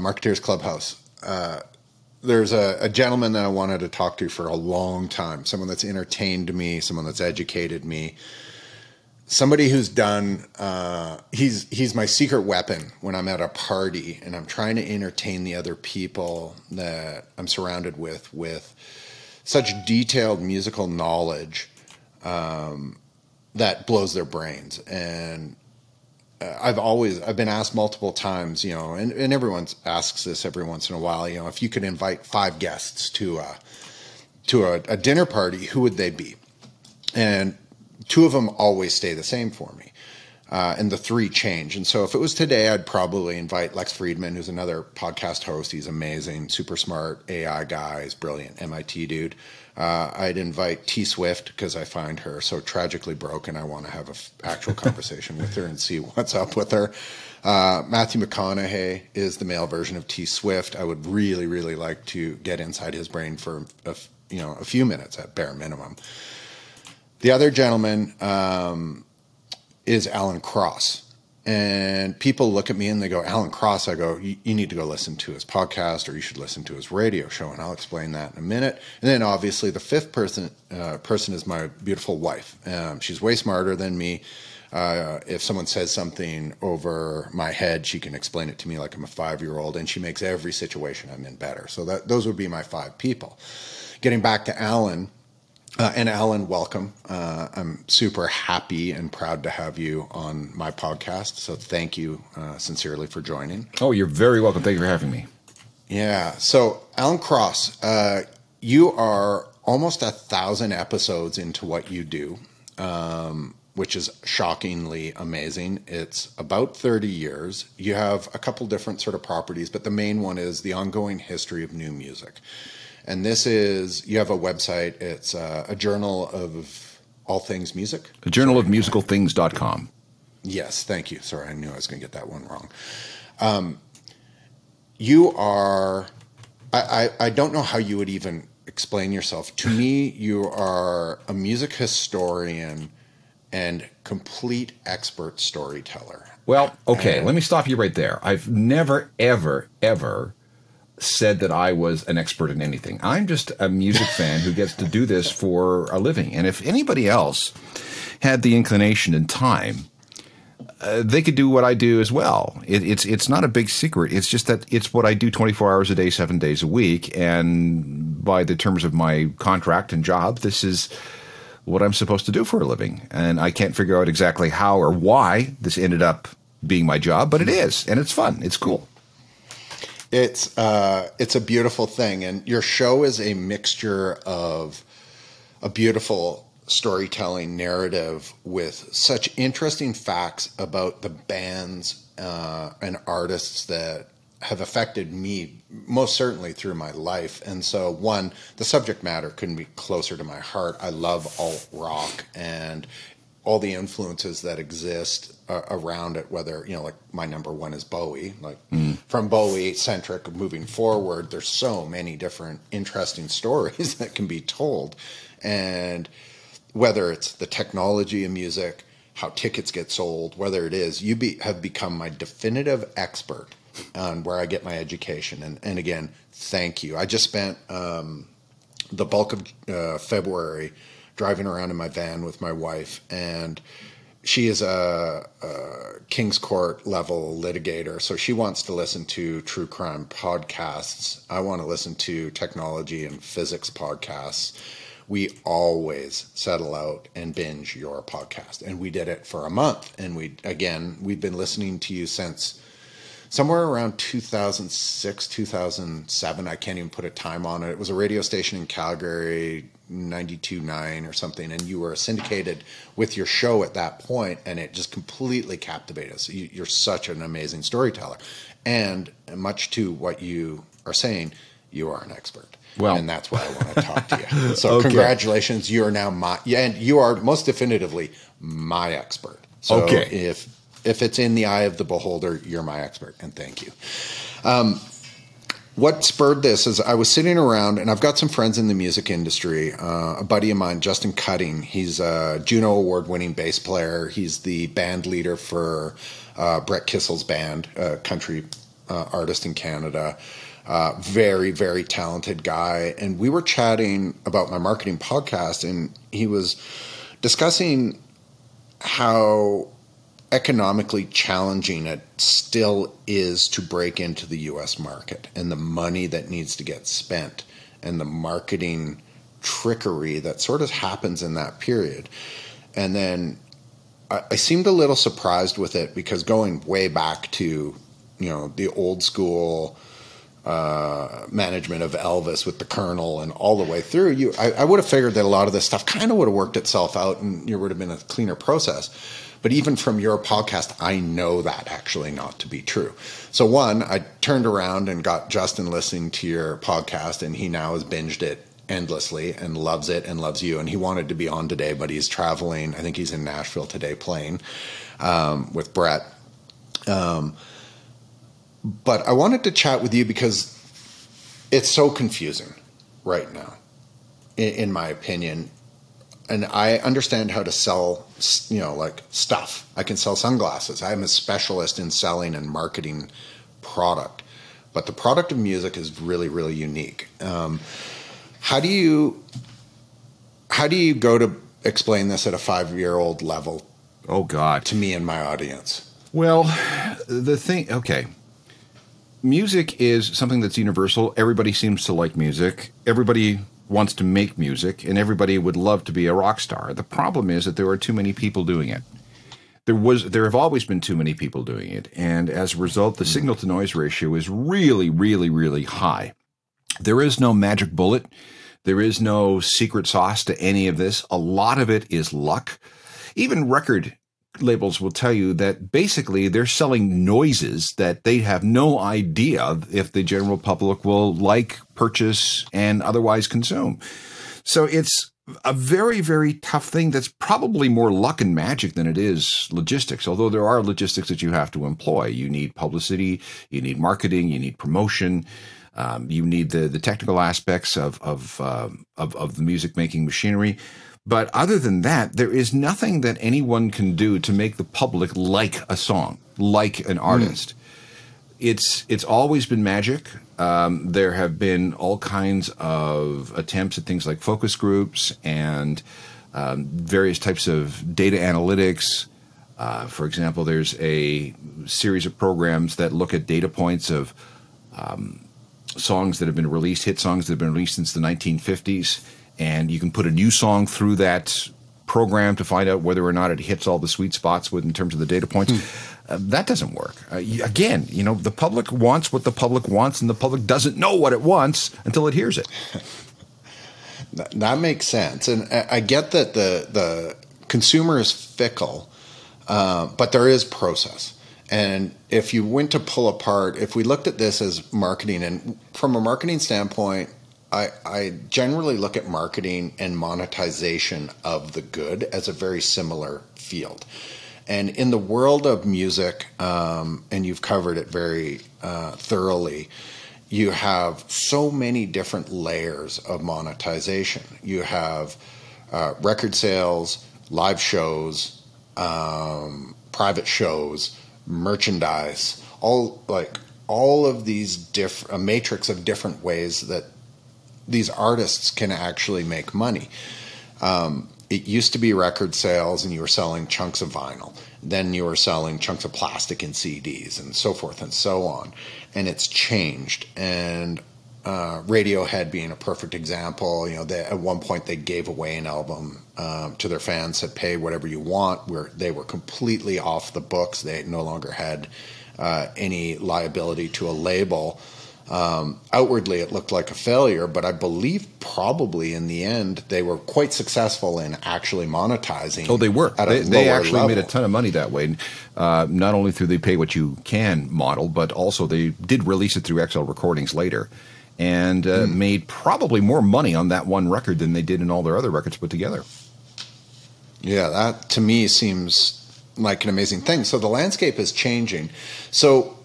Marketeers Clubhouse, uh, there's a, a, gentleman that I wanted to talk to for a long time. Someone that's entertained me, someone that's educated me, somebody who's done. Uh, he's he's my secret weapon when I'm at a party and I'm trying to entertain the other people that I'm surrounded with with such detailed musical knowledge um, that blows their brains and I've always I've been asked multiple times, you know, and, and everyone asks this every once in a while, you know, if you could invite five guests to a to a, a dinner party, who would they be? And two of them always stay the same for me. Uh, and the three change. And so if it was today, I'd probably invite Lex Fridman, who's another podcast host. He's amazing, super smart AI guy. He's brilliant, MIT dude. Uh, I'd invite T Swift because I find her so tragically broken. I want to have an f- actual conversation with her and see what's up with her. Uh, Matthew McConaughey is the male version of T Swift. I would really, really like to get inside his brain for a, you know a few minutes at bare minimum. The other gentleman um, is Alan Cross and people look at me and they go, Alan Cross. I go, you need to go listen to his podcast or you should listen to his radio show. And I'll explain that in a minute. And then obviously the fifth person, uh, person is my beautiful wife. Um, she's way smarter than me. Uh, if someone says something over my head, she can explain it to me like I'm a five year old, and she makes every situation I'm in better. So that those would be my five people. Getting back to Alan, uh, and Alan, welcome. Uh, I'm super happy and proud to have you on my podcast. So thank you uh, sincerely for joining. Oh, you're very welcome. Thank you for having me. Yeah. So, Alan Cross, uh, you are almost a thousand episodes into what you do, um, which is shockingly amazing. It's about 30 years. You have a couple different sort of properties, but the main one is the ongoing history of new music. And this is, you have a website, it's uh, a journal of all things music. A journal Sorry. of musicalthings.com. Yes, thank you. Sorry, I knew I was going to get that one wrong. Um, you are, I, I, I don't know how you would even explain yourself. To me, you are a music historian and complete expert storyteller. Well, okay, and, let me stop you right there. I've never, ever, ever said that I was an expert in anything. I'm just a music fan who gets to do this for a living. And if anybody else had the inclination and time, uh, they could do what I do as well. It, it's it's not a big secret. It's just that it's what I do 24 hours a day, seven days a week, and by the terms of my contract and job, this is what I'm supposed to do for a living. And I can't figure out exactly how or why this ended up being my job, but it is, and it's fun. It's cool. It's uh, it's a beautiful thing, and your show is a mixture of a beautiful storytelling narrative with such interesting facts about the bands uh, and artists that have affected me most certainly through my life. And so, one, the subject matter couldn't be closer to my heart. I love alt rock and all the influences that exist uh, around it whether you know like my number one is bowie like mm. from bowie centric moving forward there's so many different interesting stories that can be told. And whether it's the technology of music how tickets get sold whether it is you be, have become my definitive expert on where i get my education. And, and again thank you. I just spent um, the bulk of uh, february driving around in my van with my wife, and she is a, a, King's Court level litigator, so she wants to listen to true crime podcasts. I want to listen to technology and physics podcasts. We always settle out and binge your podcast, and we did it for a month. And we again, we've been listening to you since somewhere around 2006, 2007. I can't even put a time on it. It was a radio station in Calgary 92.9 or something, and you were syndicated with your show at that point, and it just completely captivated us. You, are such an amazing storyteller. And much to what you are saying, you are an expert. Well, and that's why I want to talk to you. So, okay. congratulations. You are now my, and you are most definitively my expert. So, okay. if if it's in the eye of the beholder, you're my expert, and thank you. Um, what spurred this is I was sitting around, and I've got some friends in the music industry. Uh, a buddy of mine, Justin Cutting, he's a Juno Award winning bass player. He's the band leader for uh, Brett Kissel's band, a country uh, artist in Canada. Uh, very, very talented guy. And we were chatting about my marketing podcast, and he was discussing how economically challenging it still is to break into the US market and the money that needs to get spent and the marketing trickery that sort of happens in that period. And then I, seemed a little surprised with it because going way back to, you know, the old school uh, management of Elvis with the Colonel and all the way through, you I, I would have figured that a lot of this stuff kind of would have worked itself out and there would have been a cleaner process. But even from your podcast, I know that actually not to be true. So one, I turned around and got Justin listening to your podcast, and he now has binged it endlessly and loves it and loves you. And he wanted to be on today, but he's traveling. I think he's in Nashville today playing um, with Brett. Um, but I wanted to chat with you because it's so confusing right now, in, in my opinion and I understand how to sell, you know, like stuff. I can sell sunglasses. I'm a specialist in selling and marketing product, but the product of music is really, really unique. Um, how do you, how do you go to explain this at a five-year-old level? Oh God, to me and my audience. Well, the thing, okay. Music is something that's universal. Everybody seems to like music. Everybody wants to make music, and everybody would love to be a rock star. The problem is that there are too many people doing it. There was there have always been too many people doing it, and as a result, the hmm. signal to noise ratio is really, really, really high. There is no magic bullet. There is no secret sauce to any of this. A lot of it is luck. Even record labels will tell you that basically they're selling noises that they have no idea if the general public will like, purchase, and otherwise consume. So it's a very, very tough thing that's probably more luck and magic than it is logistics, although there are logistics that you have to employ. You need publicity, you need marketing, you need promotion. Um, you need the, the technical aspects of of, uh, of of the music making machinery, but other than that, there is nothing that anyone can do to make the public like a song, like an artist. Mm. It's it's always been magic. Um, there have been all kinds of attempts at things like focus groups and um, various types of data analytics. Uh, for example, there's a series of programs that look at data points of um, songs that have been released, hit songs that have been released since the 1950s and you can put a new song through that program to find out whether or not it hits all the sweet spots with in terms of the data points. Hmm. Uh, that doesn't work. Uh, again, you know, the public wants what the public wants, and the public doesn't know what it wants until it hears it. that makes sense, and I get that the the consumer is fickle, uh, but there is process. And if you went to pull apart, if we looked at this as marketing, and from a marketing standpoint, I, I generally look at marketing and monetization of the good as a very similar field. And in the world of music, um, and you've covered it very uh, thoroughly, you have so many different layers of monetization. You have uh, record sales, live shows, um, private shows, merchandise, all like all of these different a matrix of different ways that these artists can actually make money. Um, it used to be record sales and you were selling chunks of vinyl. Then you were selling chunks of plastic and CDs and so forth and so on. And it's changed. And uh, Radiohead being a perfect example, you know, they, at one point they gave away an album um, to their fans, said pay whatever you want. Where they were completely off the books. They no longer had uh, any liability to a label. Um, outwardly, it looked like a failure, but I believe probably in the end they were quite successful in actually monetizing. Oh, they were. They, they, actually level. made a ton of money that way. Uh, not only through the pay what you can model, but also they did release it through XL Recordings later, and uh, mm. made probably more money on that one record than they did in all their other records put together. Yeah, that to me seems like an amazing thing. So the landscape is changing. So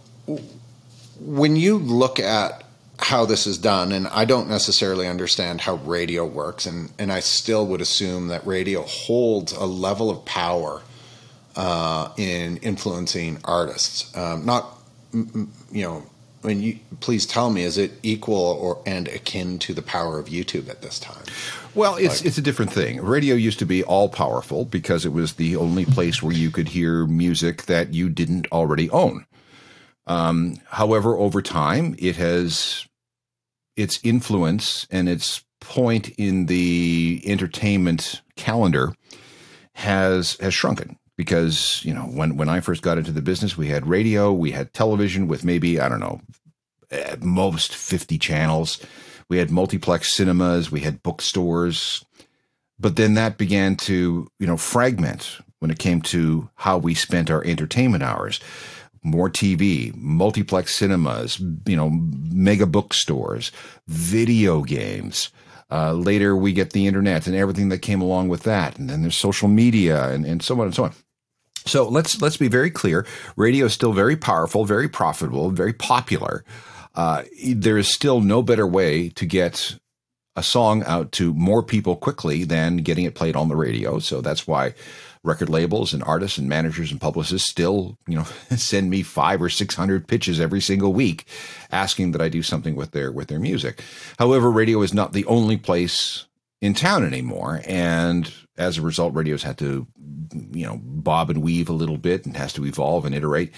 when you look at how this is done, and I don't necessarily understand how radio works, and, and I still would assume that radio holds a level of power uh, in influencing artists. Um, not, you know, I mean, you, please tell me, is it equal or and akin to the power of YouTube at this time? Well, it's like, it's a different thing. Radio used to be all powerful because it was the only place where you could hear music that you didn't already own. Um, however, over time, it has its influence and its point in the entertainment calendar has has shrunken because you know when when I first got into the business, we had radio, we had television with maybe I don't know at most fifty channels. We had multiplex cinemas, we had bookstores, but then that began to you know fragment when it came to how we spent our entertainment hours. More TV, multiplex cinemas, you know, mega bookstores, video games. Uh, later, we get the internet and everything that came along with that, and then there's social media and, and so on and so on. So let's let's be very clear. Radio is still very powerful, very profitable, very popular. Uh, there is still no better way to get a song out to more people quickly than getting it played on the radio. So that's why record labels and artists and managers and publicists still, you know, send me five or six hundred pitches every single week, asking that I do something with their with their music. However, radio is not the only place in town anymore, and as a result, radio's had to, you know, bob and weave a little bit and has to evolve and iterate.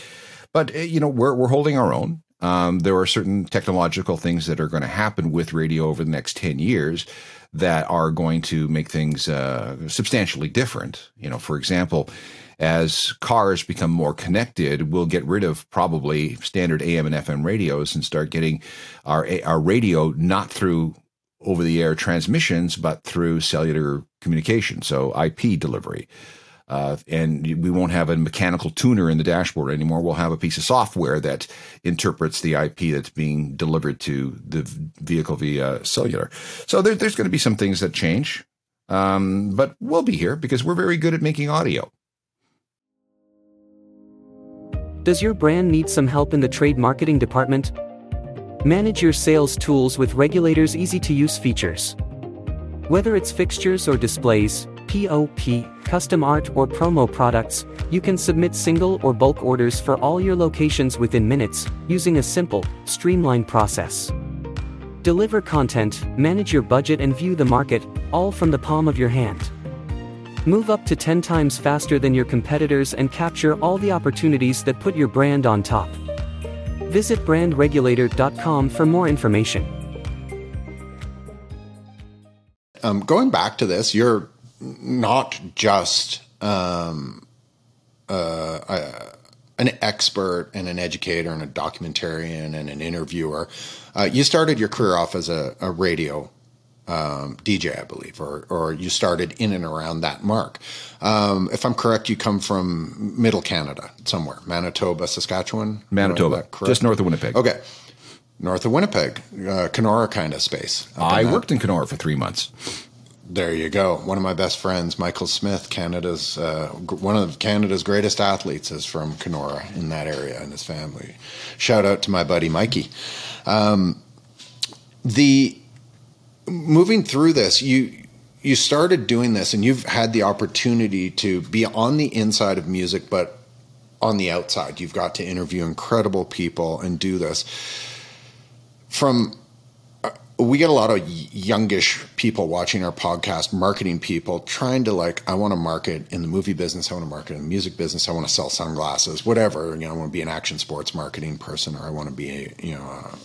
But eh, you know, we're we're holding our own. Um, there are certain technological things that are going to happen with radio over the next ten years that are going to make things uh, substantially different. You know, for example, as cars become more connected, we'll get rid of probably standard AM and FM radios and start getting our our radio not through over the air transmissions, but through cellular communication, so IP delivery. Uh, and we won't have a mechanical tuner in the dashboard anymore. We'll have a piece of software that interprets the IP that's being delivered to the vehicle via cellular. So there, there's going to be some things that change, um, but we'll be here because we're very good at making audio. Does your brand need some help in the trade marketing department? Manage your sales tools with Regulator's easy to use features. Whether it's fixtures or displays, POP, custom art, or promo products, you can submit single or bulk orders for all your locations within minutes using a simple, streamlined process. Deliver content, manage your budget, and view the market, all from the palm of your hand. Move up to 10 times faster than your competitors and capture all the opportunities that put your brand on top. Visit brandregulator.com for more information. Um, going back to this, you're not just um, uh, uh, an expert and an educator and a documentarian and an interviewer. Uh, you started your career off as a, a radio um, DJ, I believe, or or you started in and around that mark. Um, if I'm correct, you come from Middle Canada, somewhere, Manitoba, Saskatchewan, Manitoba, just north of Winnipeg. Okay, north of Winnipeg, uh, Kenora kind of space. I worked in Kenora for three months. There you go. One of my best friends, Michael Smith, Canada's uh, one of Canada's greatest athletes, is from Kenora in that area, and his family. Shout out to my buddy Mikey. Um, the moving through this, you you started doing this, and you've had the opportunity to be on the inside of music, but on the outside, you've got to interview incredible people and do this. From we get a lot of youngish people watching our podcast, marketing people trying to like, I want to market in the movie business, I want to market in the music business, I want to sell sunglasses, whatever. You know, I want to be an action sports marketing person, or I want to be, a, you know, a,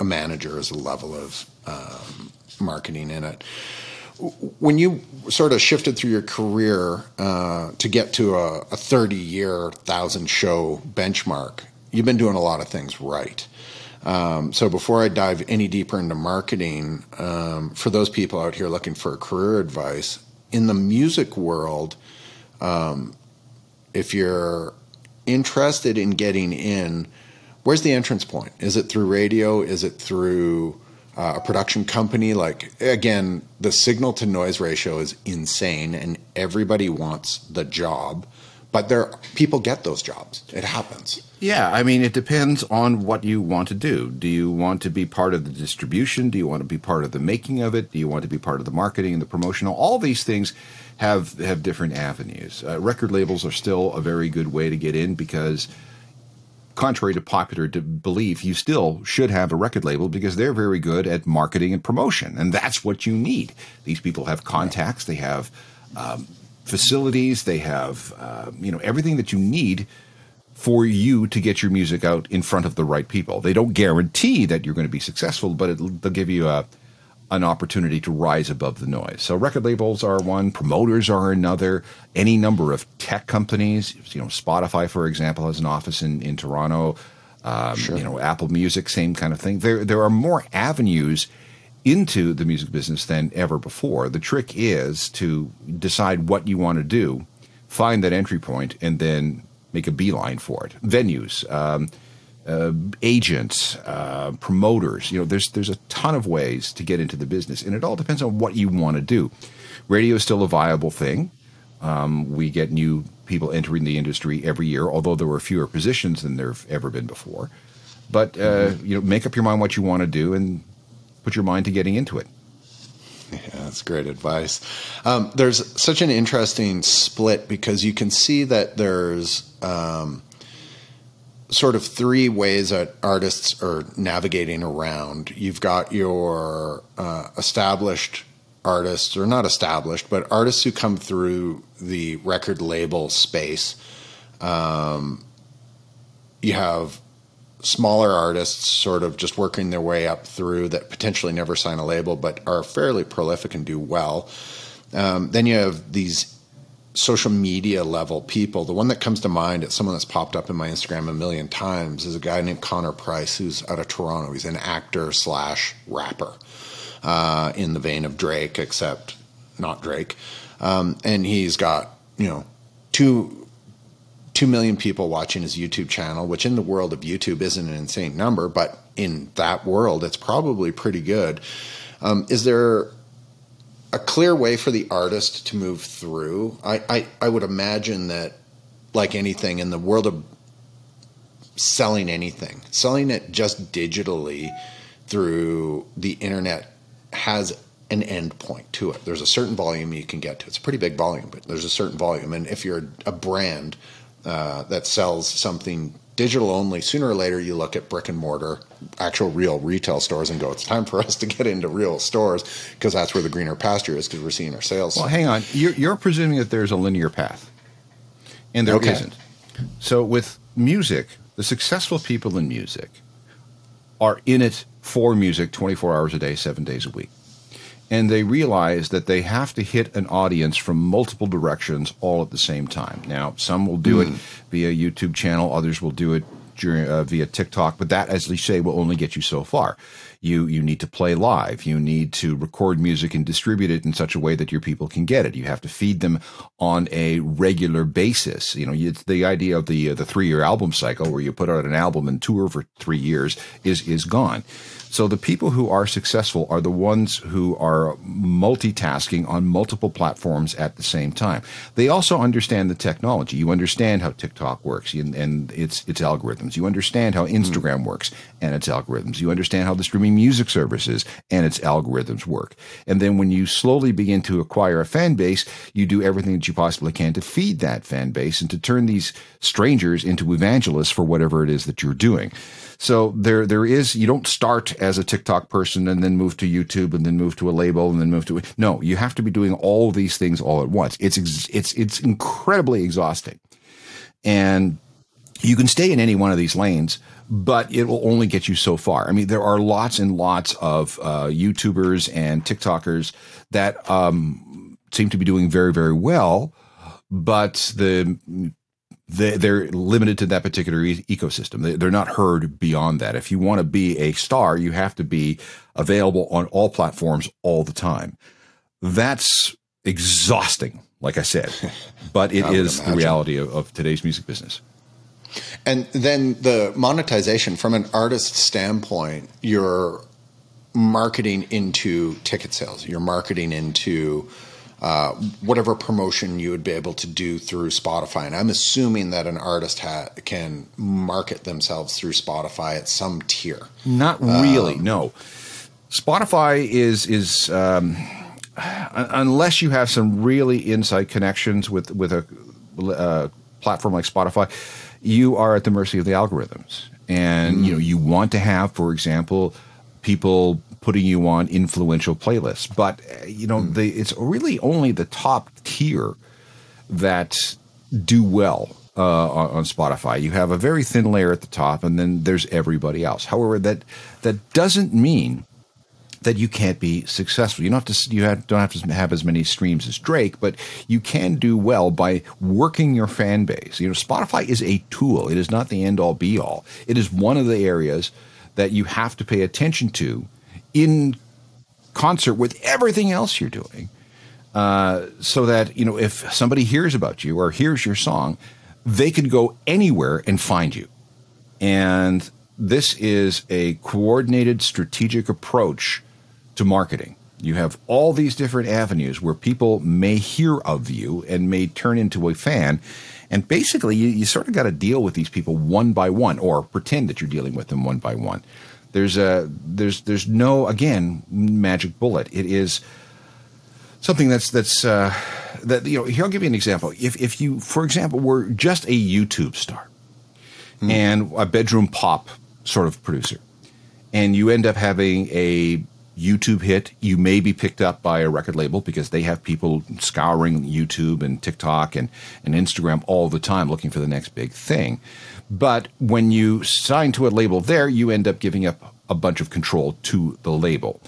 a manager as a level of um, marketing in it. When you sort of shifted through your career uh, to get to a, a 30 year, thousand show benchmark, you've been doing a lot of things right. Um, so before I dive any deeper into marketing, um, for those people out here looking for career advice, in the music world, um, if you're interested in getting in, where's the entrance point? Is it through radio? Is it through uh, a production company, like again, the signal to noise ratio is insane, and everybody wants the job, but there people get those jobs. It happens. Yeah, I mean, it depends on what you want to do. Do you want to be part of the distribution? Do you want to be part of the making of it? Do you want to be part of the marketing and the promotional? All these things have have different avenues. Uh, record labels are still a very good way to get in because, contrary to popular belief, you still should have a record label because they're very good at marketing and promotion, and that's what you need. These people have contacts, they have um, facilities, they have uh, you know everything that you need for you to get your music out in front of the right people. They don't guarantee that you're going to be successful, but they'll give you a an opportunity to rise above the noise. So record labels are one, promoters are another, any number of tech companies, you know, Spotify for example has an office in in Toronto, um, sure. you know, Apple Music same kind of thing. There there are more avenues into the music business than ever before. The trick is to decide what you want to do, find that entry point and then make a beeline for it. Venues, um, uh, agents, uh, promoters. You know, there's there's a ton of ways to get into the business, and it all depends on what you want to do. Radio is still a viable thing. Um, we get new people entering the industry every year, although there were fewer positions than there've ever been before. But uh, mm-hmm. you know, make up your mind what you want to do, and put your mind to getting into it. Yeah, that's great advice. Um, there's such an interesting split because you can see that there's um, sort of three ways that artists are navigating around. You've got your uh, established artists, or not established, but artists who come through the record label space. Um, you have smaller artists sort of just working their way up through that potentially never sign a label but are fairly prolific and do well. Um, then you have these social media level people. The one that comes to mind, it's someone that's popped up in my Instagram a million times, is a guy named Connor Price who's out of Toronto. He's an actor slash rapper uh, in the vein of Drake, except not Drake. Um, and he's got, you know, two 2 million people watching his YouTube channel, which in the world of YouTube isn't an insane number, but in that world, it's probably pretty good. Um, is there a clear way for the artist to move through? I, I, I would imagine that, like anything in the world of selling anything, selling it just digitally through the internet has an end point to it. There's a certain volume you can get to. It's a pretty big volume, but there's a certain volume. And if you're a brand uh, that sells something digital only, sooner or later you look at brick and mortar, actual real retail stores, and go, it's time for us to get into real stores because that's where the greener pasture is because we're seeing our sales. Well, hang on. You're, you're, presuming that there's a linear path, and there okay. not So with music, the successful people in music are in it for music 24 hours a day, seven days a week and they realize that they have to hit an audience from multiple directions all at the same time. Now, some will do mm. it hmm. via YouTube channel, others will do it during, uh, via TikTok, but that, as they say, will only get you so far. You you need to play live. You need to record music and distribute it in such a way that your people can get it. You have to feed them on a regular basis. You know, it's the idea of the uh, the three year album cycle where you put out an album and tour for three years is is gone. So the people who are successful are the ones who are multitasking on multiple platforms at the same time. They also understand the technology. You understand how TikTok works and, and its its algorithms. You understand how Instagram mm. works and its algorithms. You understand how the streaming music services and its algorithms work. And then when you slowly begin to acquire a fan base, you do everything that you possibly can to feed that fan base and to turn these strangers into evangelists for whatever it is that you're doing. So there, there is, you don't start as a TikTok person and then move to YouTube and then move to a label and then move to, no, you have to be doing all these things all at once. It's, it's, it's incredibly exhausting. And you can stay in any one of these lanes, but it will only get you so far. I mean, there are lots and lots of uh, YouTubers and TikTokers that um, seem to be doing very, very well, but the they're limited to that particular e- ecosystem. They're not heard beyond that. If you want to be a star, you have to be available on all platforms all the time. That's exhausting, like I said, but it is imagine. the reality of, of today's music business. And then the monetization from an artist standpoint, you're marketing into ticket sales. You're marketing into uh, whatever promotion you would be able to do through Spotify. And I'm assuming that an artist ha- can market themselves through Spotify at some tier. Not really. Um, no. Spotify is is um, unless you have some really inside connections with with a uh, platform like Spotify, you are at the mercy of the algorithms. And mm. you know you want to have, for example, people putting you on influential playlists. But uh, you know, mm. the, it's really only the top tier that do well uh, on, on, Spotify. You have a very thin layer at the top, and then there's everybody else. However, that that doesn't mean that you can't be successful. You don't have to you have, don't have to have as many streams as Drake, but you can do well by working your fan base. You know, Spotify is a tool. It is not the end all be all. It is one of the areas that you have to pay attention to in concert with everything else you're doing. Uh, so that you know if somebody hears about you or hears your song, they can go anywhere and find you. And this is a coordinated strategic approach to marketing. You have all these different avenues where people may hear of you and may turn into a fan. And basically, you, you sort of got to deal with these people one by one or pretend that you're dealing with them one by one. There's a there's there's no again magic bullet. It is something that's that's uh, that you know. Here I'll give you an example. If if you, for example, were just a YouTube star mm. and a bedroom pop sort of producer, and you end up having a YouTube hit, you may be picked up by a record label because they have people scouring YouTube and TikTok and, and Instagram all the time looking for the next big thing. But when you sign to a label there, you end up giving up a bunch of control to the label.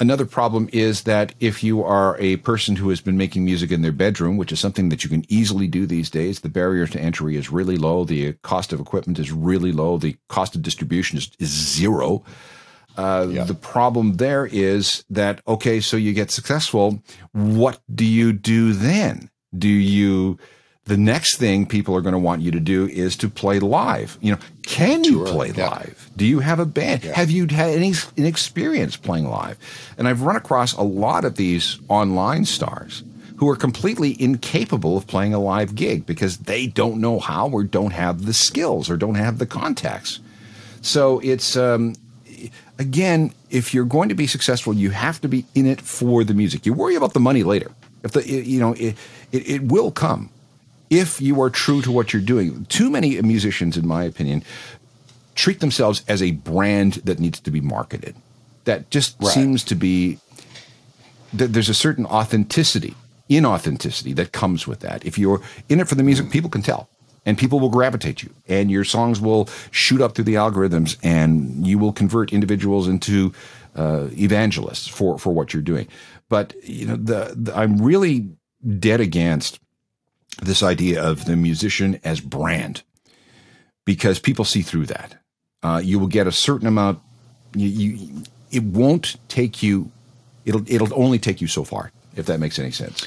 Another problem is that if you are a person who has been making music in their bedroom, which is something that you can easily do these days, the barrier to entry is really low. The cost of equipment is really low. The cost of distribution is, is zero. Uh, yeah. The problem there is that, okay, so you get successful. What do you do then? Do you the next thing people are going to want you to do is to play live. You know, can you play yeah. live? Do you have a band? Yeah. Have you had any, any experience playing live? And I've run across a lot of these online stars who are completely incapable of playing a live gig because they don't know how or don't have the skills or don't have the contacts. So it's um, again, if you're going to be successful, you have to be in it for the music. You worry about the money later. If the you know it, it, it will come if you are true to what you're doing. Too many musicians, in my opinion, treat themselves as a brand that needs to be marketed. That just right. seems to be that there's a certain authenticity, inauthenticity that comes with that. If you're in it for the music, people can tell. And people will gravitate you, and your songs will shoot up through the algorithms, and you will convert individuals into uh, evangelists for for what you're doing. But you know, the, the I'm really dead against this idea of the musician as brand because people see through that. Uh, you will get a certain amount. You, you, it won't take you. It'll it'll only take you so far if that makes any sense.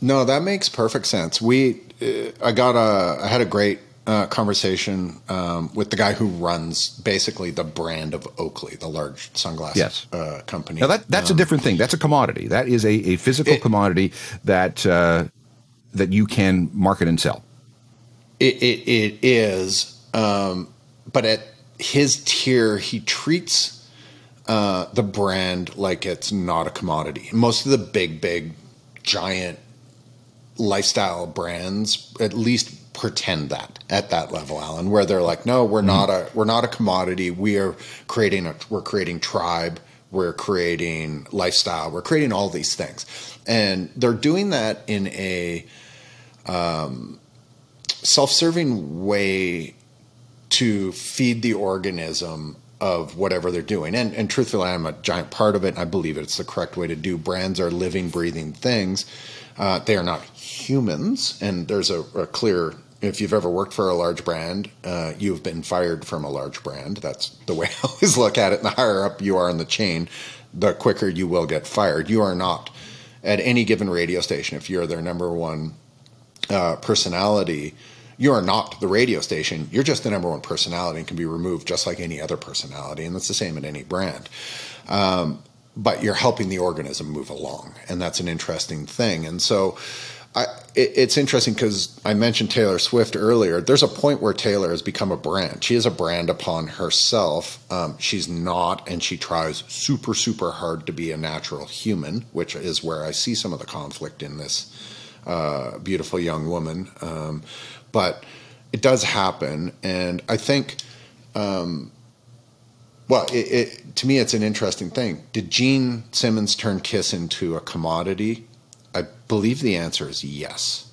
No, that makes perfect sense. We, uh, I got a, I had a great uh, conversation um, with the guy who runs basically the brand of Oakley, the large sunglasses yes. uh, company. Now that that's um, a different thing. That's a commodity. That is a, a physical it, commodity that uh, that you can market and sell. It, it, it is, um, but at his tier, he treats uh, the brand like it's not a commodity. Most of the big, big, giant lifestyle brands at least pretend that at that level, Alan, where they're like, no, we're mm-hmm. not a we're not a commodity. We are creating a we're creating tribe. We're creating lifestyle. We're creating all these things, and they're doing that in a um, self-serving way to feed the organism of whatever they're doing. And, and truthfully, I'm a giant part of it. And I believe it's the correct way to do. Brands are living, breathing things. Uh, they are not humans. And there's a, a, clear, if you've ever worked for a large brand, uh, you've been fired from a large brand. That's the way I always look at it. And the higher up you are in the chain, the quicker you will get fired. You are not at any given radio station, if you're their number one uh, personality, you are not the radio station. You're just the number one personality and can be removed just like any other personality. And that's the same at any brand. Um, but you're helping the organism move along, and that's an interesting thing. And so, I, it, it's interesting because I mentioned Taylor Swift earlier. There's a point where Taylor has become a brand. She is a brand upon herself. Um, she's not, and she tries super, super hard to be a natural human, which is where I see some of the conflict in this uh, beautiful young woman. Um, but it does happen, and I think. Um, well, it, it, to me, it's an interesting thing. Did Gene Simmons turn Kiss into a commodity? I believe the answer is yes.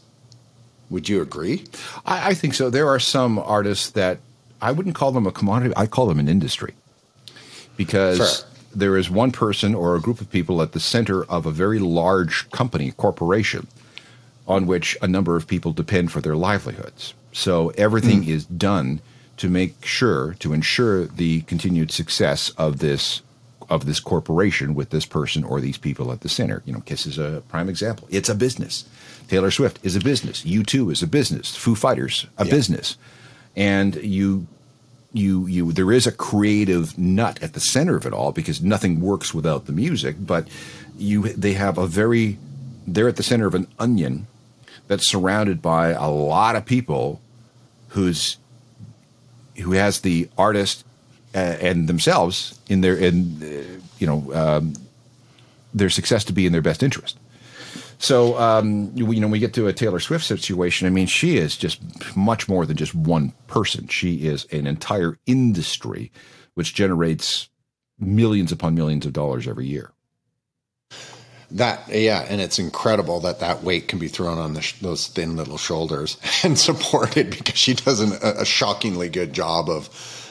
Would you agree? I, I think so. There are some artists that I wouldn't call them a commodity. I call them an industry because there is one person or a group of people at the center of a very large company, corporation, on which a number of people depend for their livelihoods. So everything mm. is done to make sure to ensure the continued success of this of this corporation with this person or these people at the center. You know, Kiss is a prime example. It's a business. Taylor Swift is a business. U2 is a business. Foo Fighters a yeah. business. And you you you there is a creative nut at the center of it all because nothing works without the music, but you they have a very they're at the center of an onion that's surrounded by a lot of people whose who has the artist and themselves in their in uh, you know um, their success to be in their best interest. So um, you, know, we get to a Taylor Swift situation, I mean, she is just much more than just one person. She is an entire industry, which generates millions upon millions of dollars every year. That yeah, and it's incredible that that weight can be thrown on sh- those thin little shoulders and supported because she does an, a, shockingly good job of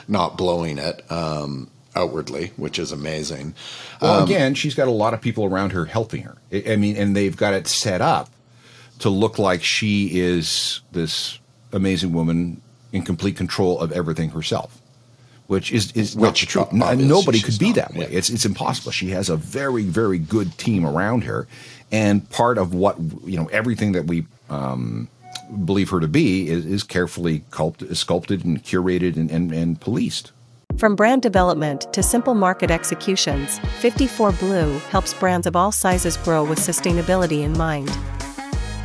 not blowing it um, outwardly, which is amazing. Well, um, again, she's got a lot of people around her helping her. I, mean, and they've got it set up to look like she is this amazing woman in complete control of everything herself which is is not which, true. Nobody could be not, that way. Yeah. It's it's impossible. She has a very very good team around her, and part of what you know everything that we um, believe her to be is, is carefully sculpted, sculpted and curated and, and, and policed. From brand development to simple market executions, 54 Blue helps brands of all sizes grow with sustainability in mind.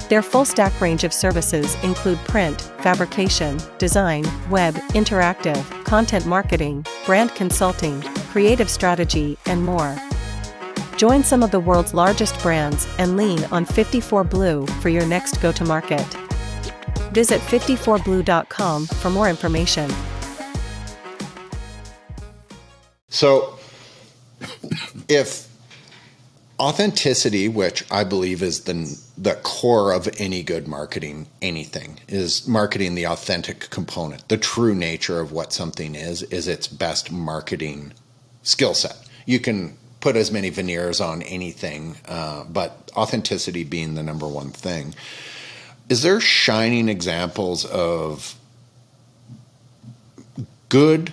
Their full stack range of services include print, fabrication, design, web, interactive, content marketing, brand consulting, creative strategy, and more. Join some of the world's largest brands and lean on 54 Blue for your next go to market. Visit 54blue.com for more information. So, if authenticity, which I believe is the the core of any good marketing, anything is marketing the authentic component, the true nature of what something is, is its best marketing skill set. You can put as many veneers on anything, uh, but authenticity being the number one thing. Is there shining examples of good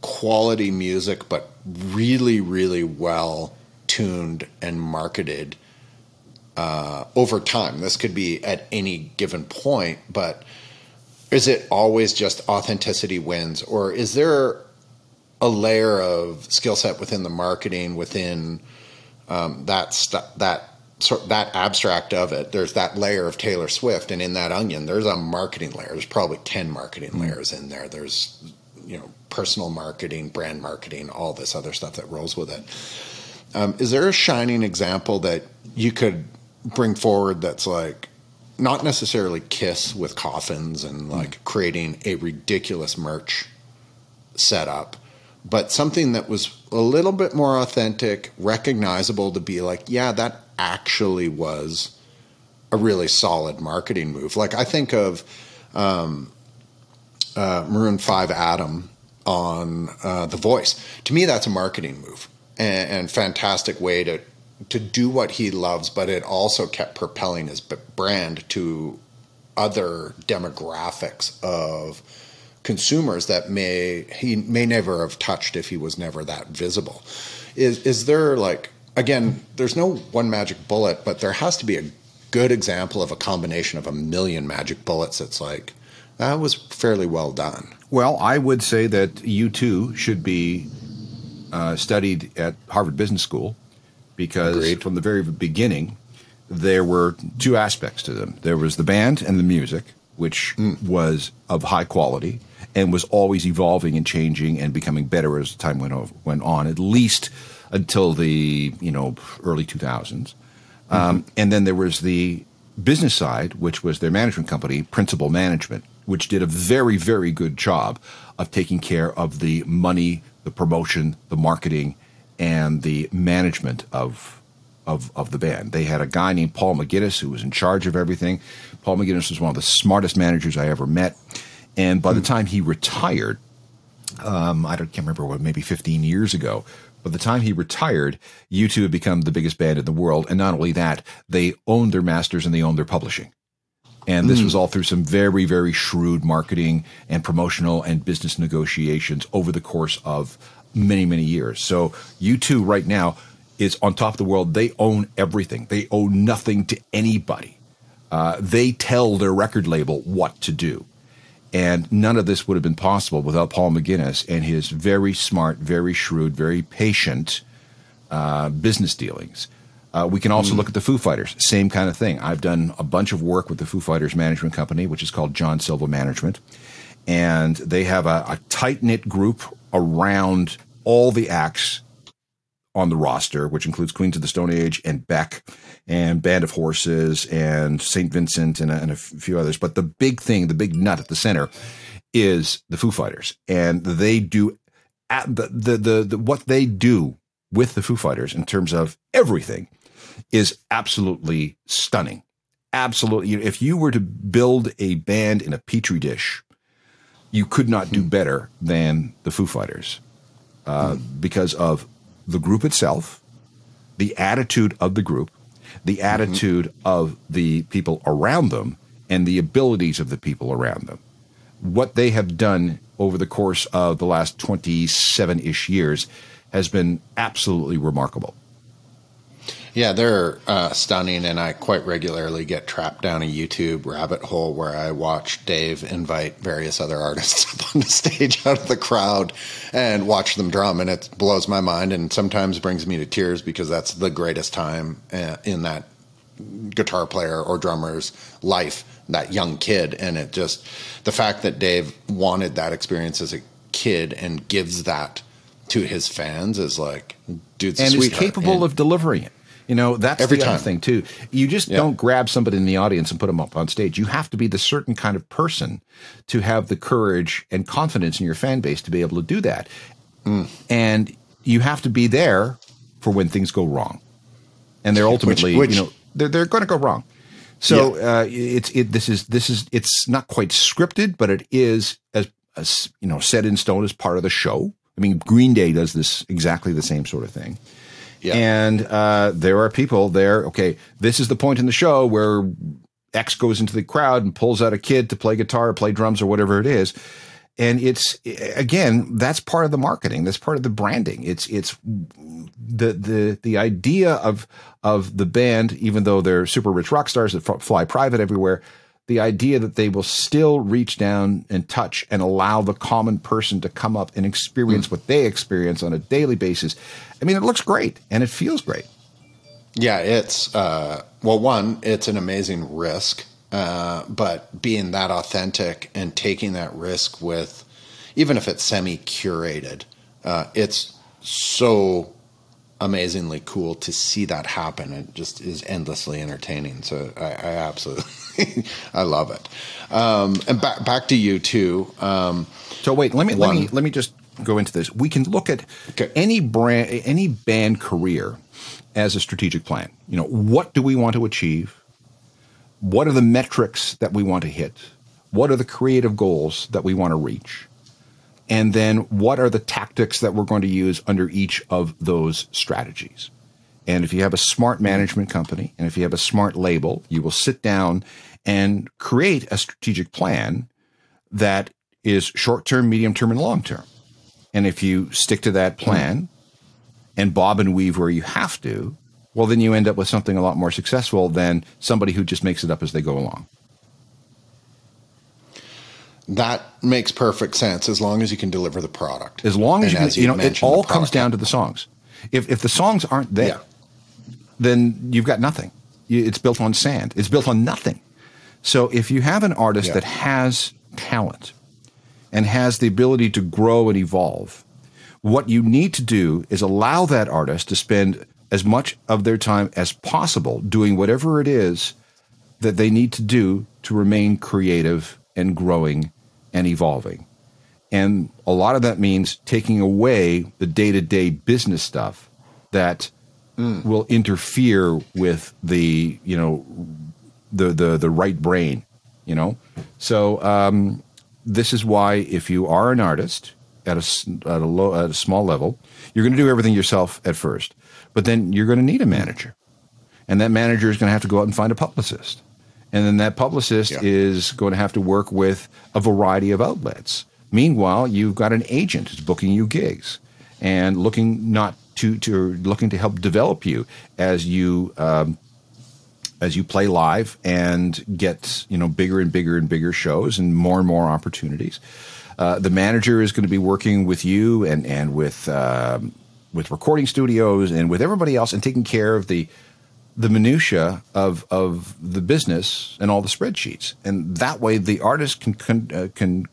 quality music, but really, really well tuned and marketed uh, over time. This could be at any given point, but is it always just authenticity wins, or is there a layer of skill set within the marketing within um, that st- that that abstract of it? There's that layer of Taylor Swift, and in that onion, there's a marketing layer. There's probably ten marketing mm-hmm. layers in there. There's you know personal marketing, brand marketing, all this other stuff that rolls with it. Um, is there a shining example that you could bring forward that's like not necessarily Kiss with coffins and like mm. creating a ridiculous merch setup, but something that was a little bit more authentic, recognizable to be like, yeah, that actually was a really solid marketing move. Like I think of um, uh, Maroon Five Adam on uh, The Voice. To me, that's a marketing move and, and fantastic way to to do what he loves, but it also kept propelling his brand to other demographics of consumers that may he may never have touched if he was never that visible. Is is there like again? There's no one magic bullet, but there has to be a good example of a combination of a million magic bullets. It's like that was fairly well done. Well, I would say that U2 should be uh, studied at Harvard Business School because Agreed. from the very beginning, there were two aspects to them. There was the band and the music, which was of high quality and was always evolving and changing and becoming better as time went, o- went on, at least until the you know early 2000s. Um, and then there was the business side, which was their management company, Principal Management, which did a very, very good job of taking care of the money, the promotion, the marketing, and the management of of, of the band. They had a guy named Paul McGuinness who was in charge of everything. Paul McGuinness was one of the smartest managers I ever met. And by the time he retired, um, I don't, can't remember what, maybe 15 years ago. By the time he retired, U2 had become the biggest band in the world. And not only that, they owned their masters and they owned their publishing. And this was all through some very, very shrewd marketing and promotional and business negotiations over the course of many, many years. So U2 right now is on top of the world. They own everything. They owe nothing to anybody. Uh, they tell their record label what to do. And none of this would have been possible without Paul McGuinness and his very smart, very shrewd, very patient uh, business dealings. Uh, we can also look at the Foo Fighters, same kind of thing. I've done a bunch of work with the Foo Fighters management company, which is called John Silva Management. And they have a, a tight knit group around all the acts on the roster, which includes Queens of the Stone Age and Beck and Band of Horses and St. Vincent and a, and a few others. But the big thing, the big nut at the center is the Foo Fighters. And they do at the, the, the, the what they do with the Foo Fighters in terms of everything is absolutely stunning. Absolutely. If you were to build a band in a petri dish, you could not do better than the Foo Fighters uh, because of the group itself, the attitude of the group, the mm-hmm. attitude of the people around them, and the abilities of the people around them. What they have done over the course of the last 27 ish years has been absolutely remarkable. Yeah, they're uh, stunning, and I quite regularly get trapped down a YouTube rabbit hole where I watch Dave invite various other artists up on the stage out of the crowd and watch them drum, and it blows my mind, and sometimes brings me to tears because that's the greatest time uh, in that guitar player or drummer's life, that young kid, and it just the fact that Dave wanted that experience as a kid and gives that to his fans is like, dude's a and is capable And- of delivering it. You know, that's Every the other thing too. You just Yeah. don't grab somebody in the audience and put them up on stage. You have to be the certain kind of person to have the courage and confidence in your fan base to be able to do that. Hmm. And you have to be there for when things go wrong. And they're ultimately, which- you know, they're they're going to go wrong. So uh, it's it this is this is it's not quite scripted, but it is as, as you know set in stone as part of the show. I mean, Green Day does this exactly the same sort of thing. Yeah. And uh, there are people there. Okay, this is the point in the show where X goes into the crowd and pulls out a kid to play guitar play drums or whatever it is. And it's again, that's part of the marketing. That's part of the branding. It's it's the the the idea of of the band, even though they're super rich rock stars that fly private everywhere. The idea that they will still reach down and touch and allow the common person to come up and experience what they experience on a daily basis. I mean, it looks great and it feels great. Yeah, it's uh, well, one, it's an amazing risk, uh, but being that authentic and taking that risk with, even if it's semi curated, uh, it's so amazingly cool to see that happen. It just is endlessly entertaining. So I, I absolutely, I love it. Um, and back back to you too. Um, So wait, let me let me let me just go into this. We can look at Okay. any brand any band career as a strategic plan. You know, what do we want to achieve? What are the metrics that we want to hit? What are the creative goals that we want to reach? And then what are the tactics that we're going to use under each of those strategies? And if you have a smart management company and if you have a smart label, you will sit down and create a strategic plan that is short term, medium term, and long term. And if you stick to that plan and bob and weave where you have to, well, then you end up with something a lot more successful than somebody who just makes it up as they go along. That makes perfect sense as long as you can deliver the product. As long as And you, as can, you know, it all comes down to the songs. If if the songs aren't there, Yeah. then you've got nothing. It's built on sand. It's built on nothing. So if you have an artist Yeah. that has talent and has the ability to grow and evolve, what you need to do is allow that artist to spend as much of their time as possible doing whatever it is that they need to do to remain creative and growing and evolving. And a lot of that means taking away the day to day business stuff that mm. will interfere with the, you know, the, the, the right brain, you know? So, um, this is why if you are an artist at a, at a low, at a small level, you're going to do everything yourself at first, but then you're going to need a manager and that manager is going to have to go out and find a publicist and then that publicist Yeah. is going to have to work with a variety of outlets meanwhile you've got an agent who's booking you gigs and looking not to, to looking to help develop you as you um, as you play live and get you know bigger and bigger and bigger shows and more and more opportunities. Uh, the manager is going to be working with you and and with um, with recording studios and with everybody else and taking care of the the minutia of of the business and all the spreadsheets. And that way, the artist can can, uh, can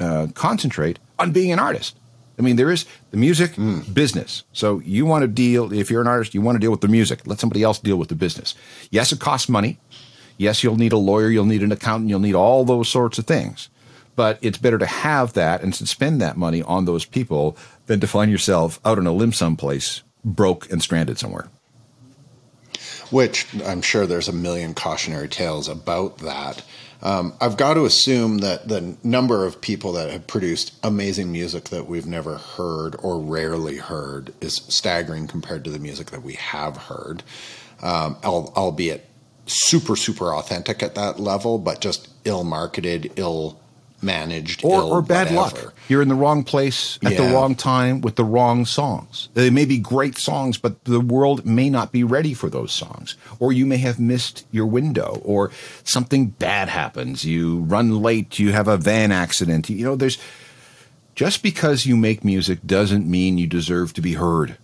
uh, concentrate on being an artist. I mean, there is the music hmm. business. So you want to deal, if you're an artist, you want to deal with the music. Let somebody else deal with the business. Yes, it costs money. Yes, you'll need a lawyer, you'll need an accountant, you'll need all those sorts of things. But it's better to have that and to spend that money on those people than to find yourself out on a limb someplace, broke and stranded somewhere. which I'm sure there's a million cautionary tales about that. Um, I've got to assume that the number of people that have produced amazing music that we've never heard or rarely heard is staggering compared to the music that we have heard, um, albeit super, super authentic at that level, but just ill marketed, ill managed, or, or bad whatever. luck. You're in the wrong place at the wrong time with the wrong songs. They may be great songs, but the world may not be ready for those songs. Or you may have missed your window, or something bad happens. You run late, you have a van accident. You know, there's just because you make music doesn't mean you deserve to be heard.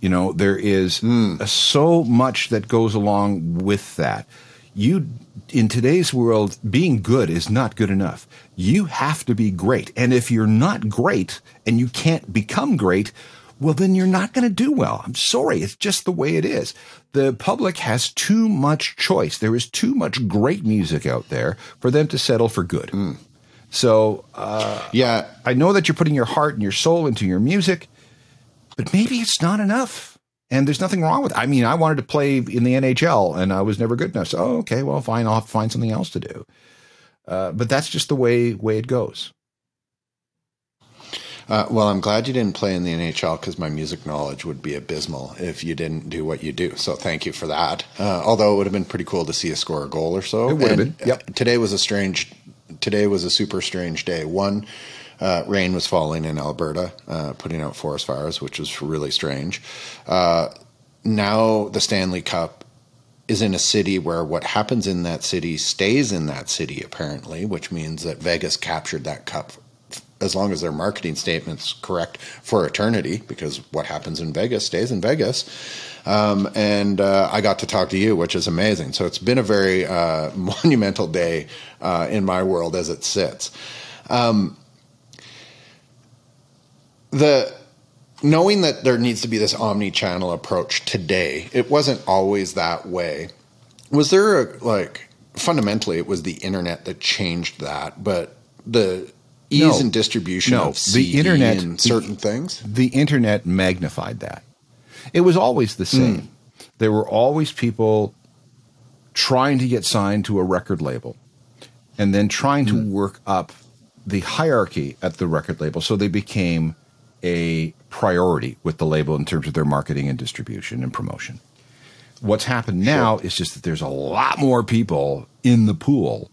You know, there is uh, so much that goes along with that. You, in today's world, being good is not good enough. You have to be great. And if you're not great and you can't become great, well, then you're not going to do well. I'm sorry. It's just the way it is. The public has too much choice. There is too much great music out there for them to settle for good. Hmm. So, uh, Yeah, I know that you're putting your heart and your soul into your music, but maybe it's not enough. And there's nothing wrong with it. I mean, I wanted to play in the NHL and I was never good enough. So, oh, okay, well, fine. I'll have to find something else to do. Uh, but that's just the way way it goes. Uh, well, I'm glad you didn't play in the NHL because my music knowledge would be abysmal if you didn't do what you do. So thank you for that. Uh, although it would have been pretty cool to see you score a goal or so. It would have been, yep. uh, Today was a strange. Today was a super strange day. One, uh, rain was falling in Alberta, uh, putting out forest fires, which was really strange. Uh, now the Stanley Cup is in a city where what happens in that city stays in that city, apparently, which means that Vegas captured that cup as long as their marketing statement's correct for eternity, because what happens in Vegas stays in Vegas. Um, and uh, I got to talk to you, which is amazing. So it's been a very uh, monumental day uh, in my world as it sits. Um, the knowing that there needs to be this omni-channel approach today, it wasn't always that way. Was there a, like fundamentally it was the internet that changed that, but the ease No. and distribution No, of the internet- and certain things. The internet magnified that. It was always the hmm. same. There were always people trying to get signed to a record label and then trying to hmm. work up the hierarchy at the record label so they became a priority with the label in terms of their marketing and distribution and promotion. What's happened now is just that there's a lot more people in the pool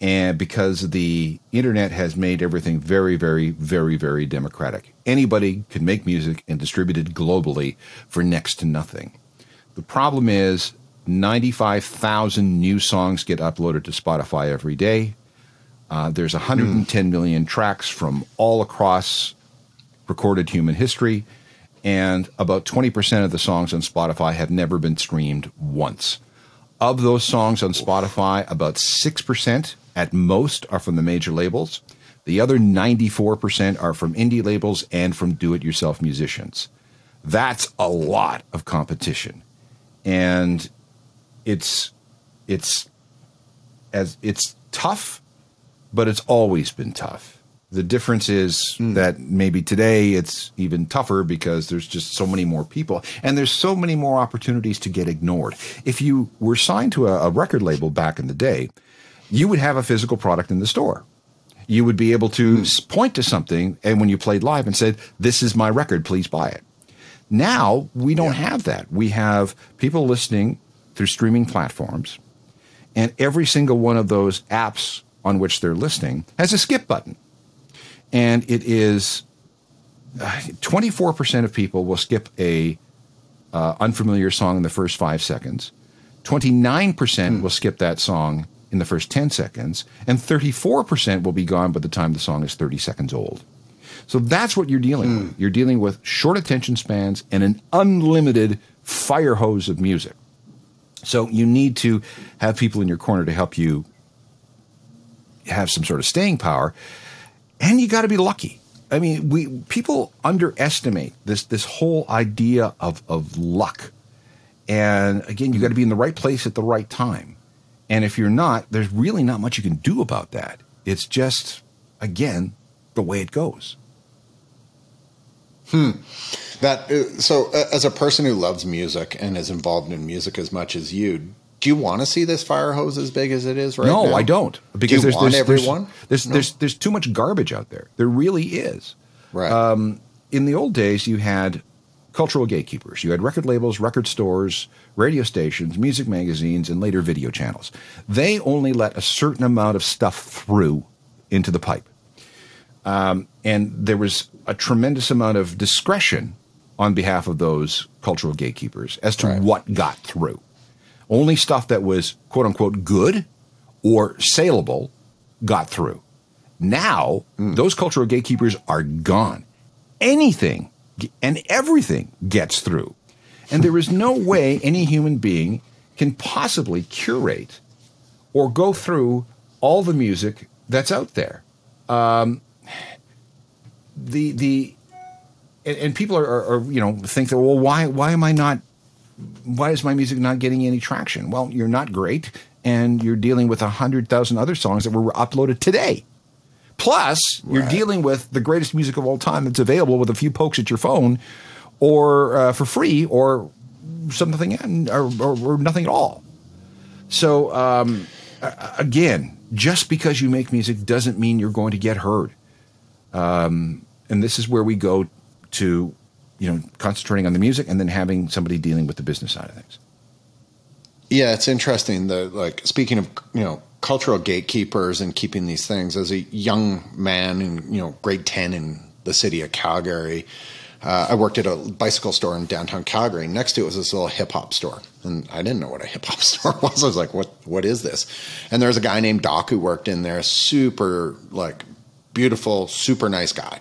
and because the internet has made everything very very very very democratic. Anybody can make music and distribute it globally for next to nothing. The problem is 95,000 new songs get uploaded to Spotify every day. Uh, there's 110 million tracks from all across recorded human history, and about 20% of the songs on Spotify have never been streamed once. Of those songs on Spotify, about 6% at most are from the major labels. The other 94% are from indie labels and from do it yourself musicians. That's a lot of competition. And it's it's as it's tough, but it's always been tough. The difference is Hmm. that maybe today it's even tougher because there's just so many more people and there's so many more opportunities to get ignored. If you were signed to a, a record label back in the day, you would have a physical product in the store. You would be able to s- point to something and when you played live and said, This is my record, please buy it. Now we don't have that. We have people listening through streaming platforms, and every single one of those apps on which they're listening has a skip button. And it is uh, 24% of people will skip a uh, unfamiliar song in the first five seconds. 29% will skip that song in the first 10 seconds, and 34% will be gone by the time the song is 30 seconds old. So that's what you're dealing with. You're dealing with short attention spans and an unlimited fire hose of music. So you need to have people in your corner to help you have some sort of staying power, and you got to be lucky. I mean, we people underestimate this this whole idea of of luck. And again, you got to be in the right place at the right time. And if you're not, there's really not much you can do about that. It's just again the way it goes. Hmm. That uh, so, uh, as a person who loves music and is involved in music as much as you, do you want to see this fire hose as big as it is right no, now? No, I don't. Do you there's, there's, everyone? There's there's, there's there's too much garbage out there. There really is. right. Um, in the old days, you had cultural gatekeepers. You had record labels, record stores, radio stations, music magazines, and later video channels. They only let a certain amount of stuff through into the pipe. Um, and there was a tremendous amount of discretion on behalf of those cultural gatekeepers as to Right. what got through. Only stuff that was quote unquote good or saleable got through. Now, those cultural gatekeepers are gone. Anything and everything gets through. And there is no way any human being can possibly curate or go through all the music that's out there. Um, the the and, and people are, are, are you know think that well why why am I not why is my music not getting any traction? Well, you're not great, and you're dealing with a hundred thousand other songs that were uploaded today. Plus, you're dealing with the greatest music of all time that's available with a few pokes at your phone, or uh, for free, or something, or, or, or nothing at all. So, um, again, just because you make music doesn't mean you're going to get heard. Um, and this is where we go to, you know, concentrating on the music and then having somebody dealing with the business side of things. Yeah, it's interesting. The like speaking of you know cultural gatekeepers and keeping these things. As a young man in you know grade ten in the city of Calgary, uh, I worked at a bicycle store in downtown Calgary. Next to it was this little hip hop store, and I didn't know what a hip hop store was. I was like, "What? What is this?" And there was a guy named Doc who worked in there. Super like beautiful, super nice guy.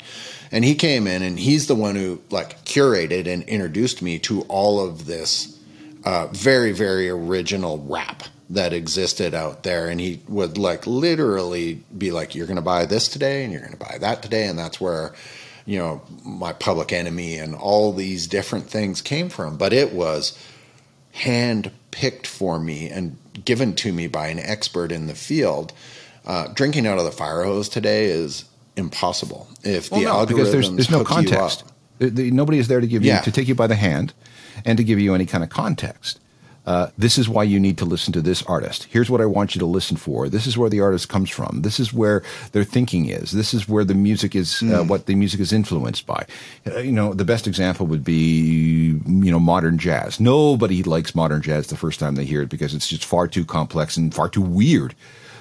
And he came in, and he's the one who like curated and introduced me to all of this uh, very very original rap that existed out there. And he would like literally be like you're going to buy this today and you're going to buy that today. And that's where you know my public enemy and all these different things came from. But it was hand picked for me and given to me by an expert in the field. Uh, drinking out of the fire hose today is impossible if the Well, no, because there's, there's no context. up. There- there- nobody is there to give you to take you by the hand and to give you any kind of context. Uh, this is why you need to listen to this artist. Here's what I want you to listen for. This is where the artist comes from. This is where their thinking is. This is where the music is. Uh, what the music is influenced by. Uh, you know, the best example would be you know modern jazz. Nobody likes modern jazz the first time they hear it because it's just far too complex and far too weird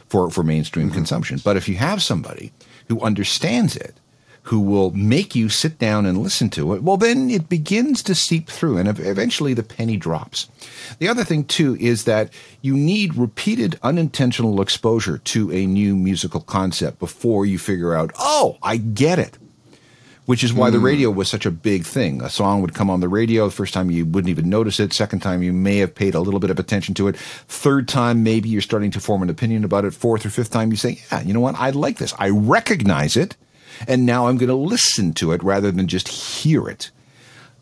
for for mainstream mm-hmm. consumption. But if you have somebody who understands it, who will make you sit down and listen to it, well, then it begins to seep through and eventually the penny drops. The other thing, too, is that you need repeated unintentional exposure to a new musical concept before you figure out, oh, I get it. Which is why mm. the hmm. radio was such a big thing. A song would come on the radio. The first time you wouldn't even notice it. Second time you may have paid a little bit of attention to it. Third time, maybe you're starting to form an opinion about it. Fourth or fifth time, you say, yeah, you know what? I like this. I recognize it and now I'm going to listen to it rather than just hear it.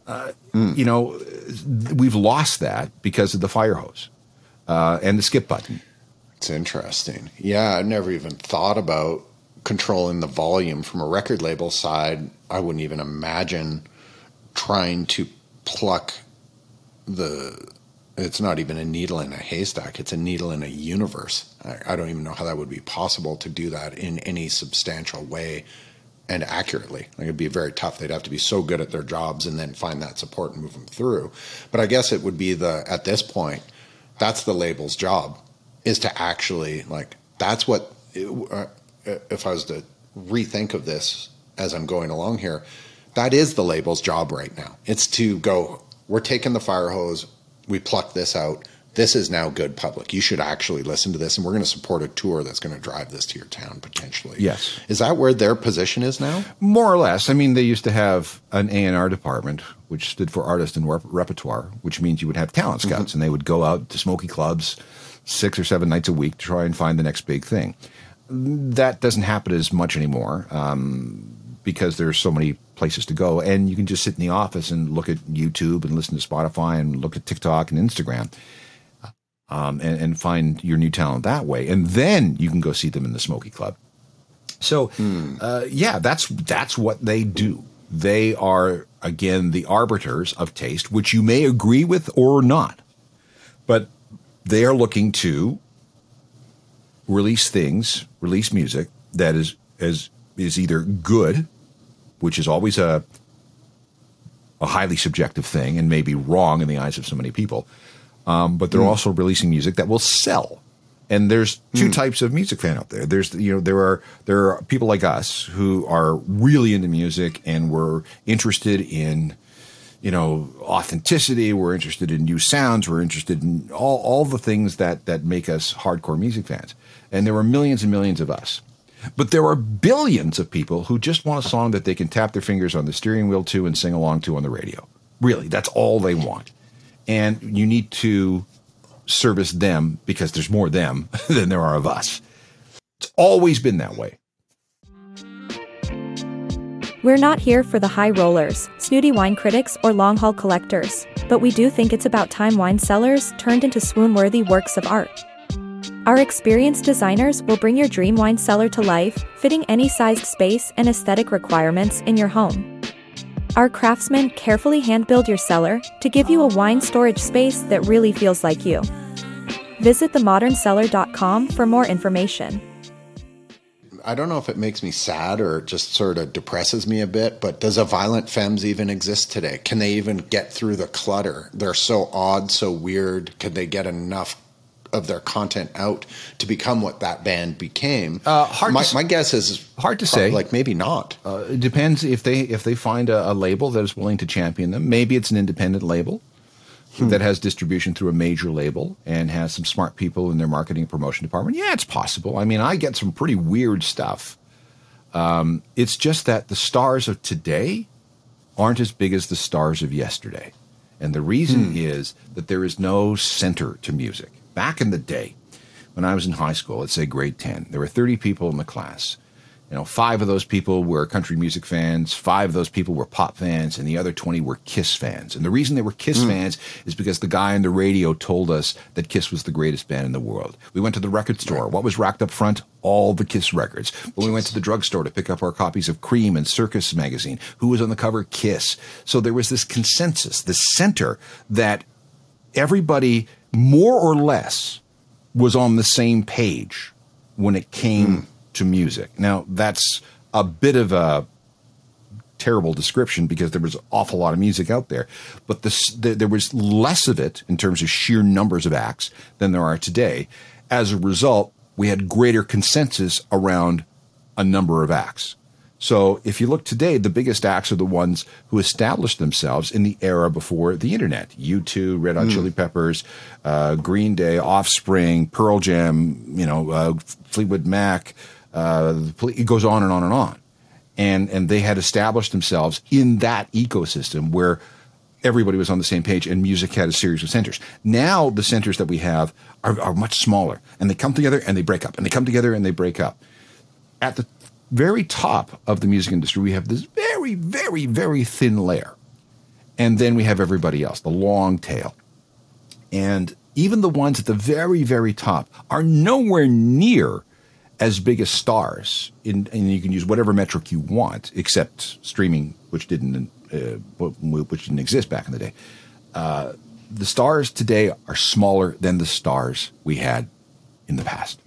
Uh, mm. You know, we've lost that because of the fire hose uh, and the skip button. It's interesting. Yeah, I never even thought about controlling the volume from a record label side. I wouldn't even imagine trying to pluck the. It's not even a needle in a haystack. It's a needle in a universe. I, I don't even know how that would be possible to do that in any substantial way and accurately. Like it'd be very tough. They'd have to be so good at their jobs and then find that support and move them through. But I guess it would be the at this point, that's the label's job is to actually like that's what uh, if I was to rethink of this as I'm going along here, that is the label's job right now. It's to go. We're taking the fire hose. We pluck this out this is now good public. You should actually listen to this, and we're going to support a tour that's going to drive this to your town potentially. Yes, is that where their position is now? More or less. I mean, they used to have an A and R department, which stood for artist and rep- repertoire, which means you would have talent scouts, mm-hmm. and they would go out to smoky clubs six or seven nights a week to try and find the next big thing. That doesn't happen as much anymore. Um, because there's so many places to go and you can just sit in the office and look at YouTube and listen to Spotify and look at TikTok and Instagram um, and, and, find your new talent that way, and then you can go see them in the Smoky Club. So, hmm. uh, yeah, that's that's what they do. They are again the arbiters of taste, which you may agree with or not, but they are looking to release things, release music that is is is either good, which is always a a highly subjective thing and may be wrong in the eyes of so many people, um, but they're mm. also releasing music that will sell. And there's two mm. types of music fan out there. There's you know there are there are people like us who are really into music and we're interested in you know authenticity. We're interested in new sounds. We're interested in all all the things that that make us hardcore music fans. And there are millions and millions of us. But there are billions of people who just want a song that they can tap their fingers on the steering wheel to and sing along to on the radio. Really, that's all they want and you need to service them because there's more them than there are of us. It's always been that way. We're not here for the high rollers, snooty wine critics, or long haul collectors, but we do think it's about time wine cellars turned into swoon worthy works of art. Our experienced designers will bring your dream wine cellar to life, fitting any sized space and aesthetic requirements in your home. Our craftsmen carefully hand build your cellar to give you a wine storage space that really feels like you. Visit themoderncellar.com for more information. I don't know if it makes me sad or just sort of depresses me a bit, but does a violent femmes even exist today? Can they even get through the clutter? They're so odd, so weird. Can they get enough of their content out to become what that band became. Uh, hard my, to, my guess is hard to say. Like maybe not. Uh, it depends if they if they find a, a, label that is willing to champion them. Maybe it's an independent label hmm. that has distribution through a major label and has some smart people in their marketing promotion department. Yeah, it's possible. I mean, I get some pretty weird stuff. Um, it's just that the stars of today aren't as big as the stars of yesterday. And the reason hmm. is that there is no center to music back in the day, when I was in high school, let's say grade 10, there were 30 people in the class. You know, five of those people were country music fans, five of those people were pop fans, and the other 20 were Kiss fans. And the reason they were Kiss mm. fans is because the guy on the radio told us that Kiss was the greatest band in the world. We went to the record store. Right. What was racked up front? All the Kiss records. When we went to the drugstore to pick up our copies of Creem and Circus magazine, who was on the cover? Kiss. So there was this consensus, this center that everybody more or less was on the same page when it came mm. to music. Now, that's a bit of a terrible description because there was an awful lot of music out there, but this, the, there was less of it in terms of sheer numbers of acts than there are today. As a result, we had greater consensus around a number of acts. So if you look today, the biggest acts are the ones who established themselves in the era before the internet. U2, Red Hot mm. Chili Peppers, uh, Green Day, Offspring, Pearl Jam, you know, uh, Fleetwood Mac. Uh, it goes on and on and on. And, and they had established themselves in that ecosystem where everybody was on the same page and music had a series of centers. Now the centers that we have are, are much smaller and they come together and they break up and they come together and they break up. At the very top of the music industry, we have this very, very, very thin layer. And then we have everybody else, the long tail. And even the ones at the very, very top are nowhere near as big as stars. In, and you can use whatever metric you want, except streaming, which didn't, uh, which didn't exist back in the day. Uh, the stars today are smaller than the stars we had in the past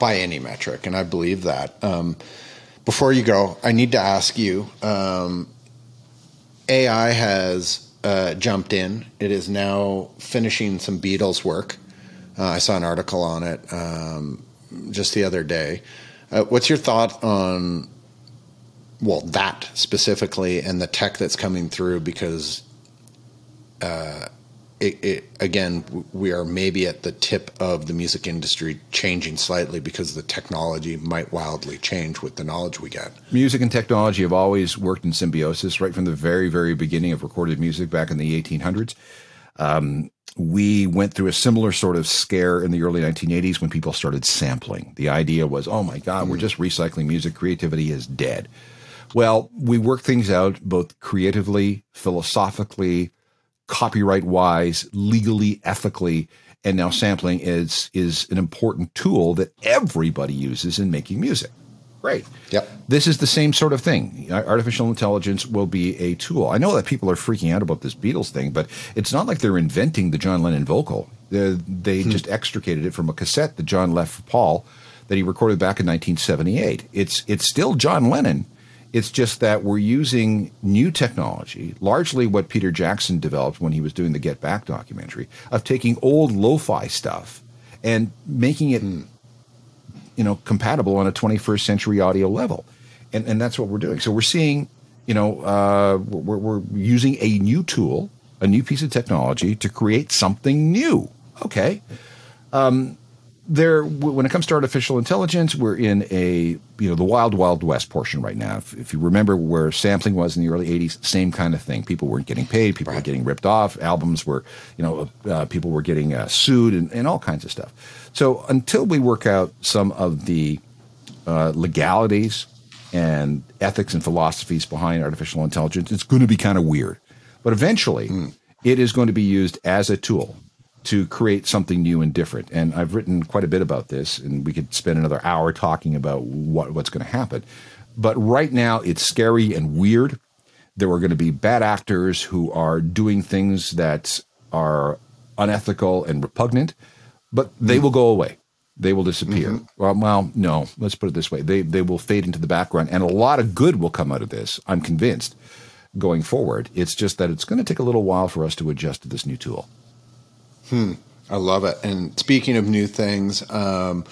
by any metric, and I believe that. Um, before you go, I need to ask you um, AI has uh, jumped in. It is now finishing some Beatles work. Uh, I saw an article on it um, just the other day. Uh, what's your thought on, well, that specifically and the tech that's coming through? Because uh, it, it, again, we are maybe at the tip of the music industry changing slightly because the technology might wildly change with the knowledge we get. Music and technology have always worked in symbiosis right from the very, very beginning of recorded music back in the 1800s. Um, we went through a similar sort of scare in the early 1980s when people started sampling. The idea was, oh my God, mm. we're just recycling music. Creativity is dead. Well, we work things out both creatively, philosophically, copyright wise, legally, ethically, and now sampling is is an important tool that everybody uses in making music. Great. Yep. This is the same sort of thing. Artificial intelligence will be a tool. I know that people are freaking out about this Beatles thing, but it's not like they're inventing the John Lennon vocal. they they hmm. just extricated it from a cassette that John left for Paul that he recorded back in 1978. It's it's still John Lennon it's just that we're using new technology, largely what Peter Jackson developed when he was doing the Get Back documentary, of taking old lo-fi stuff and making it, you know, compatible on a 21st century audio level, and and that's what we're doing. So we're seeing, you know, uh, we're, we're using a new tool, a new piece of technology to create something new. Okay. Um, there when it comes to artificial intelligence we're in a you know the wild wild west portion right now. If, if, you remember where sampling was in the early 80s same kind of thing. People weren't getting paid. People right. were getting ripped off. Albums were you know uh, people were getting uh, sued and, and, all kinds of stuff. So until we work out some of the uh, legalities and ethics and philosophies behind artificial intelligence it's going to be kind of weird. But eventually mm. it is going to be used as a tool to create something new and different. And I've written quite a bit about this, and we could spend another hour talking about what, what's going to happen. But right now, it's scary and weird. There are going to be bad actors who are doing things that are unethical and repugnant, but they will go away. They will disappear. Mm-hmm. Well, well, no, let's put it this way. They, they will fade into the background, and a lot of good will come out of this, I'm convinced, going forward. It's just that it's going to take a little while for us to adjust to this new tool. Hmm. I love it. And speaking of new things, um,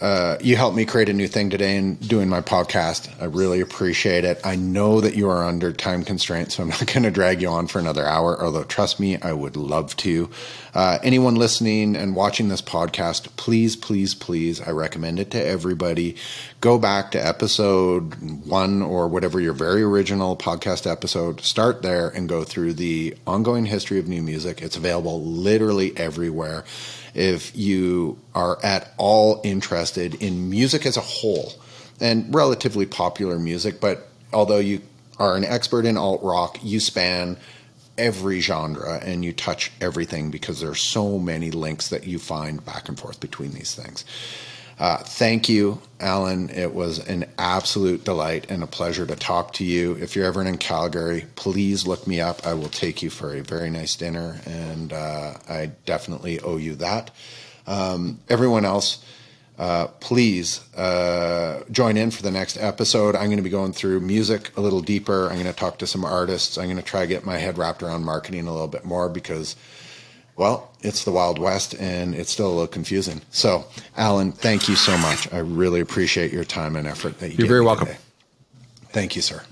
uh, you helped me create a new thing today in doing my podcast. I really appreciate it. I know that you are under time constraints, so I'm not going to drag you on for another hour, although trust me, I would love to. Uh, anyone listening and watching this podcast, please, please, please, I recommend it to everybody. Go back to episode one or whatever your very original podcast episode, start there and go through the ongoing history of new music. It's available literally everywhere if you are at all interested in music as a whole and relatively popular music, but although you are an expert in alt rock, you span every genre and you touch everything because there are so many links that you find back and forth between these things. Uh, thank you, Alan. It was an absolute delight and a pleasure to talk to you. If you're ever in Calgary, please look me up. I will take you for a very nice dinner, and uh, I definitely owe you that. Um, everyone else, uh, please uh, join in for the next episode. I'm going to be going through music a little deeper. I'm going to talk to some artists. I'm going to try to get my head wrapped around marketing a little bit more because well, it's the Wild West and it's still a little confusing. So, Alan, thank you so much. I really appreciate your time and effort that you You're very welcome. Today. Thank you, sir.